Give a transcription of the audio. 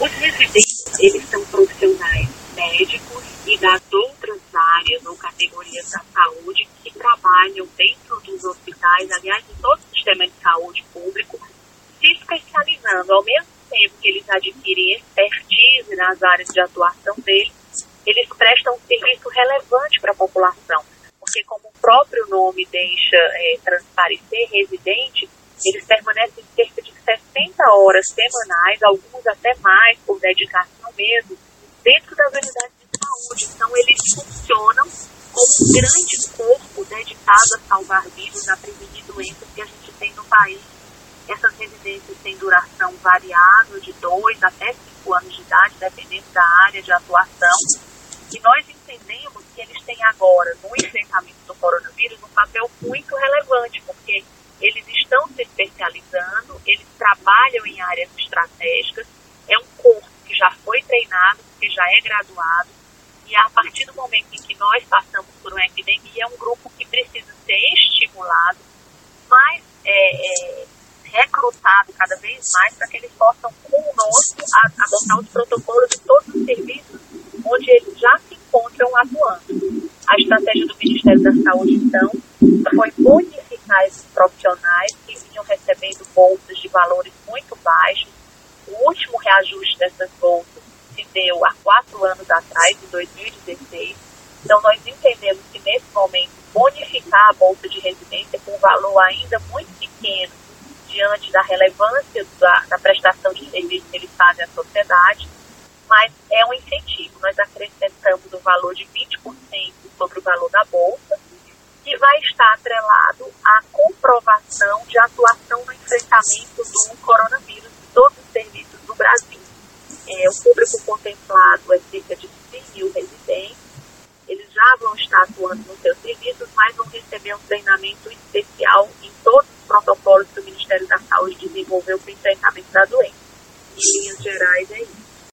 Os residentes, eles são profissionais médicos e das outras áreas ou categorias da saúde que trabalham dentro dos hospitais, aliás, em todo o sistema de saúde público, se especializando. Ao mesmo tempo que eles adquirem expertise nas áreas de atuação deles, eles prestam um serviço relevante para a população, porque como o próprio nome deixa é, transparecer, residente, eles permanecem cerca de 60 horas semanais, alguns até mais, por dedicação mesmo, dentro das unidades de saúde. Então, eles funcionam como um grande corpo dedicado a salvar vidas, a prevenir doenças que a gente tem no país. Essas residências têm duração variável, de 2 até 5 anos de idade, dependendo da área de atuação. E nós entendemos que eles têm agora, no enfrentamento do coronavírus, um papel muito relevante, porque eles estão se especializando, eles trabalham em áreas estratégicas, é um corpo que já foi treinado, que já é graduado, e a partir do momento em que nós passamos por uma epidemia, é um grupo que precisa ser estimulado, mais é, é, recrutado cada vez mais para que eles possam conosco adotar os protocolos de todos os serviços onde eles já se encontram atuando. A estratégia do Ministério da Saúde, então, foi bonificar esses profissionais que vinham recebendo bolsas de valores muito baixos. O último reajuste dessas bolsas se deu há quatro anos atrás, em 2016. Então, nós entendemos que, nesse momento, bonificar a bolsa de residência com um valor ainda muito pequeno, diante da relevância da, da prestação de serviço que eles fazem à sociedade, mas é um incentivo. Nós acrescentamos o um valor de 20% sobre o valor da bolsa, que vai estar atrelado à comprovação de atuação no enfrentamento do coronavírus em todos os serviços do Brasil. É, o público contemplado é cerca de 100 mil residentes. Eles já vão estar atuando nos seus serviços, mas vão receber um treinamento especial em todos os protocolos que o Ministério da Saúde desenvolveu para o enfrentamento da doença. Em linhas gerais, é isso.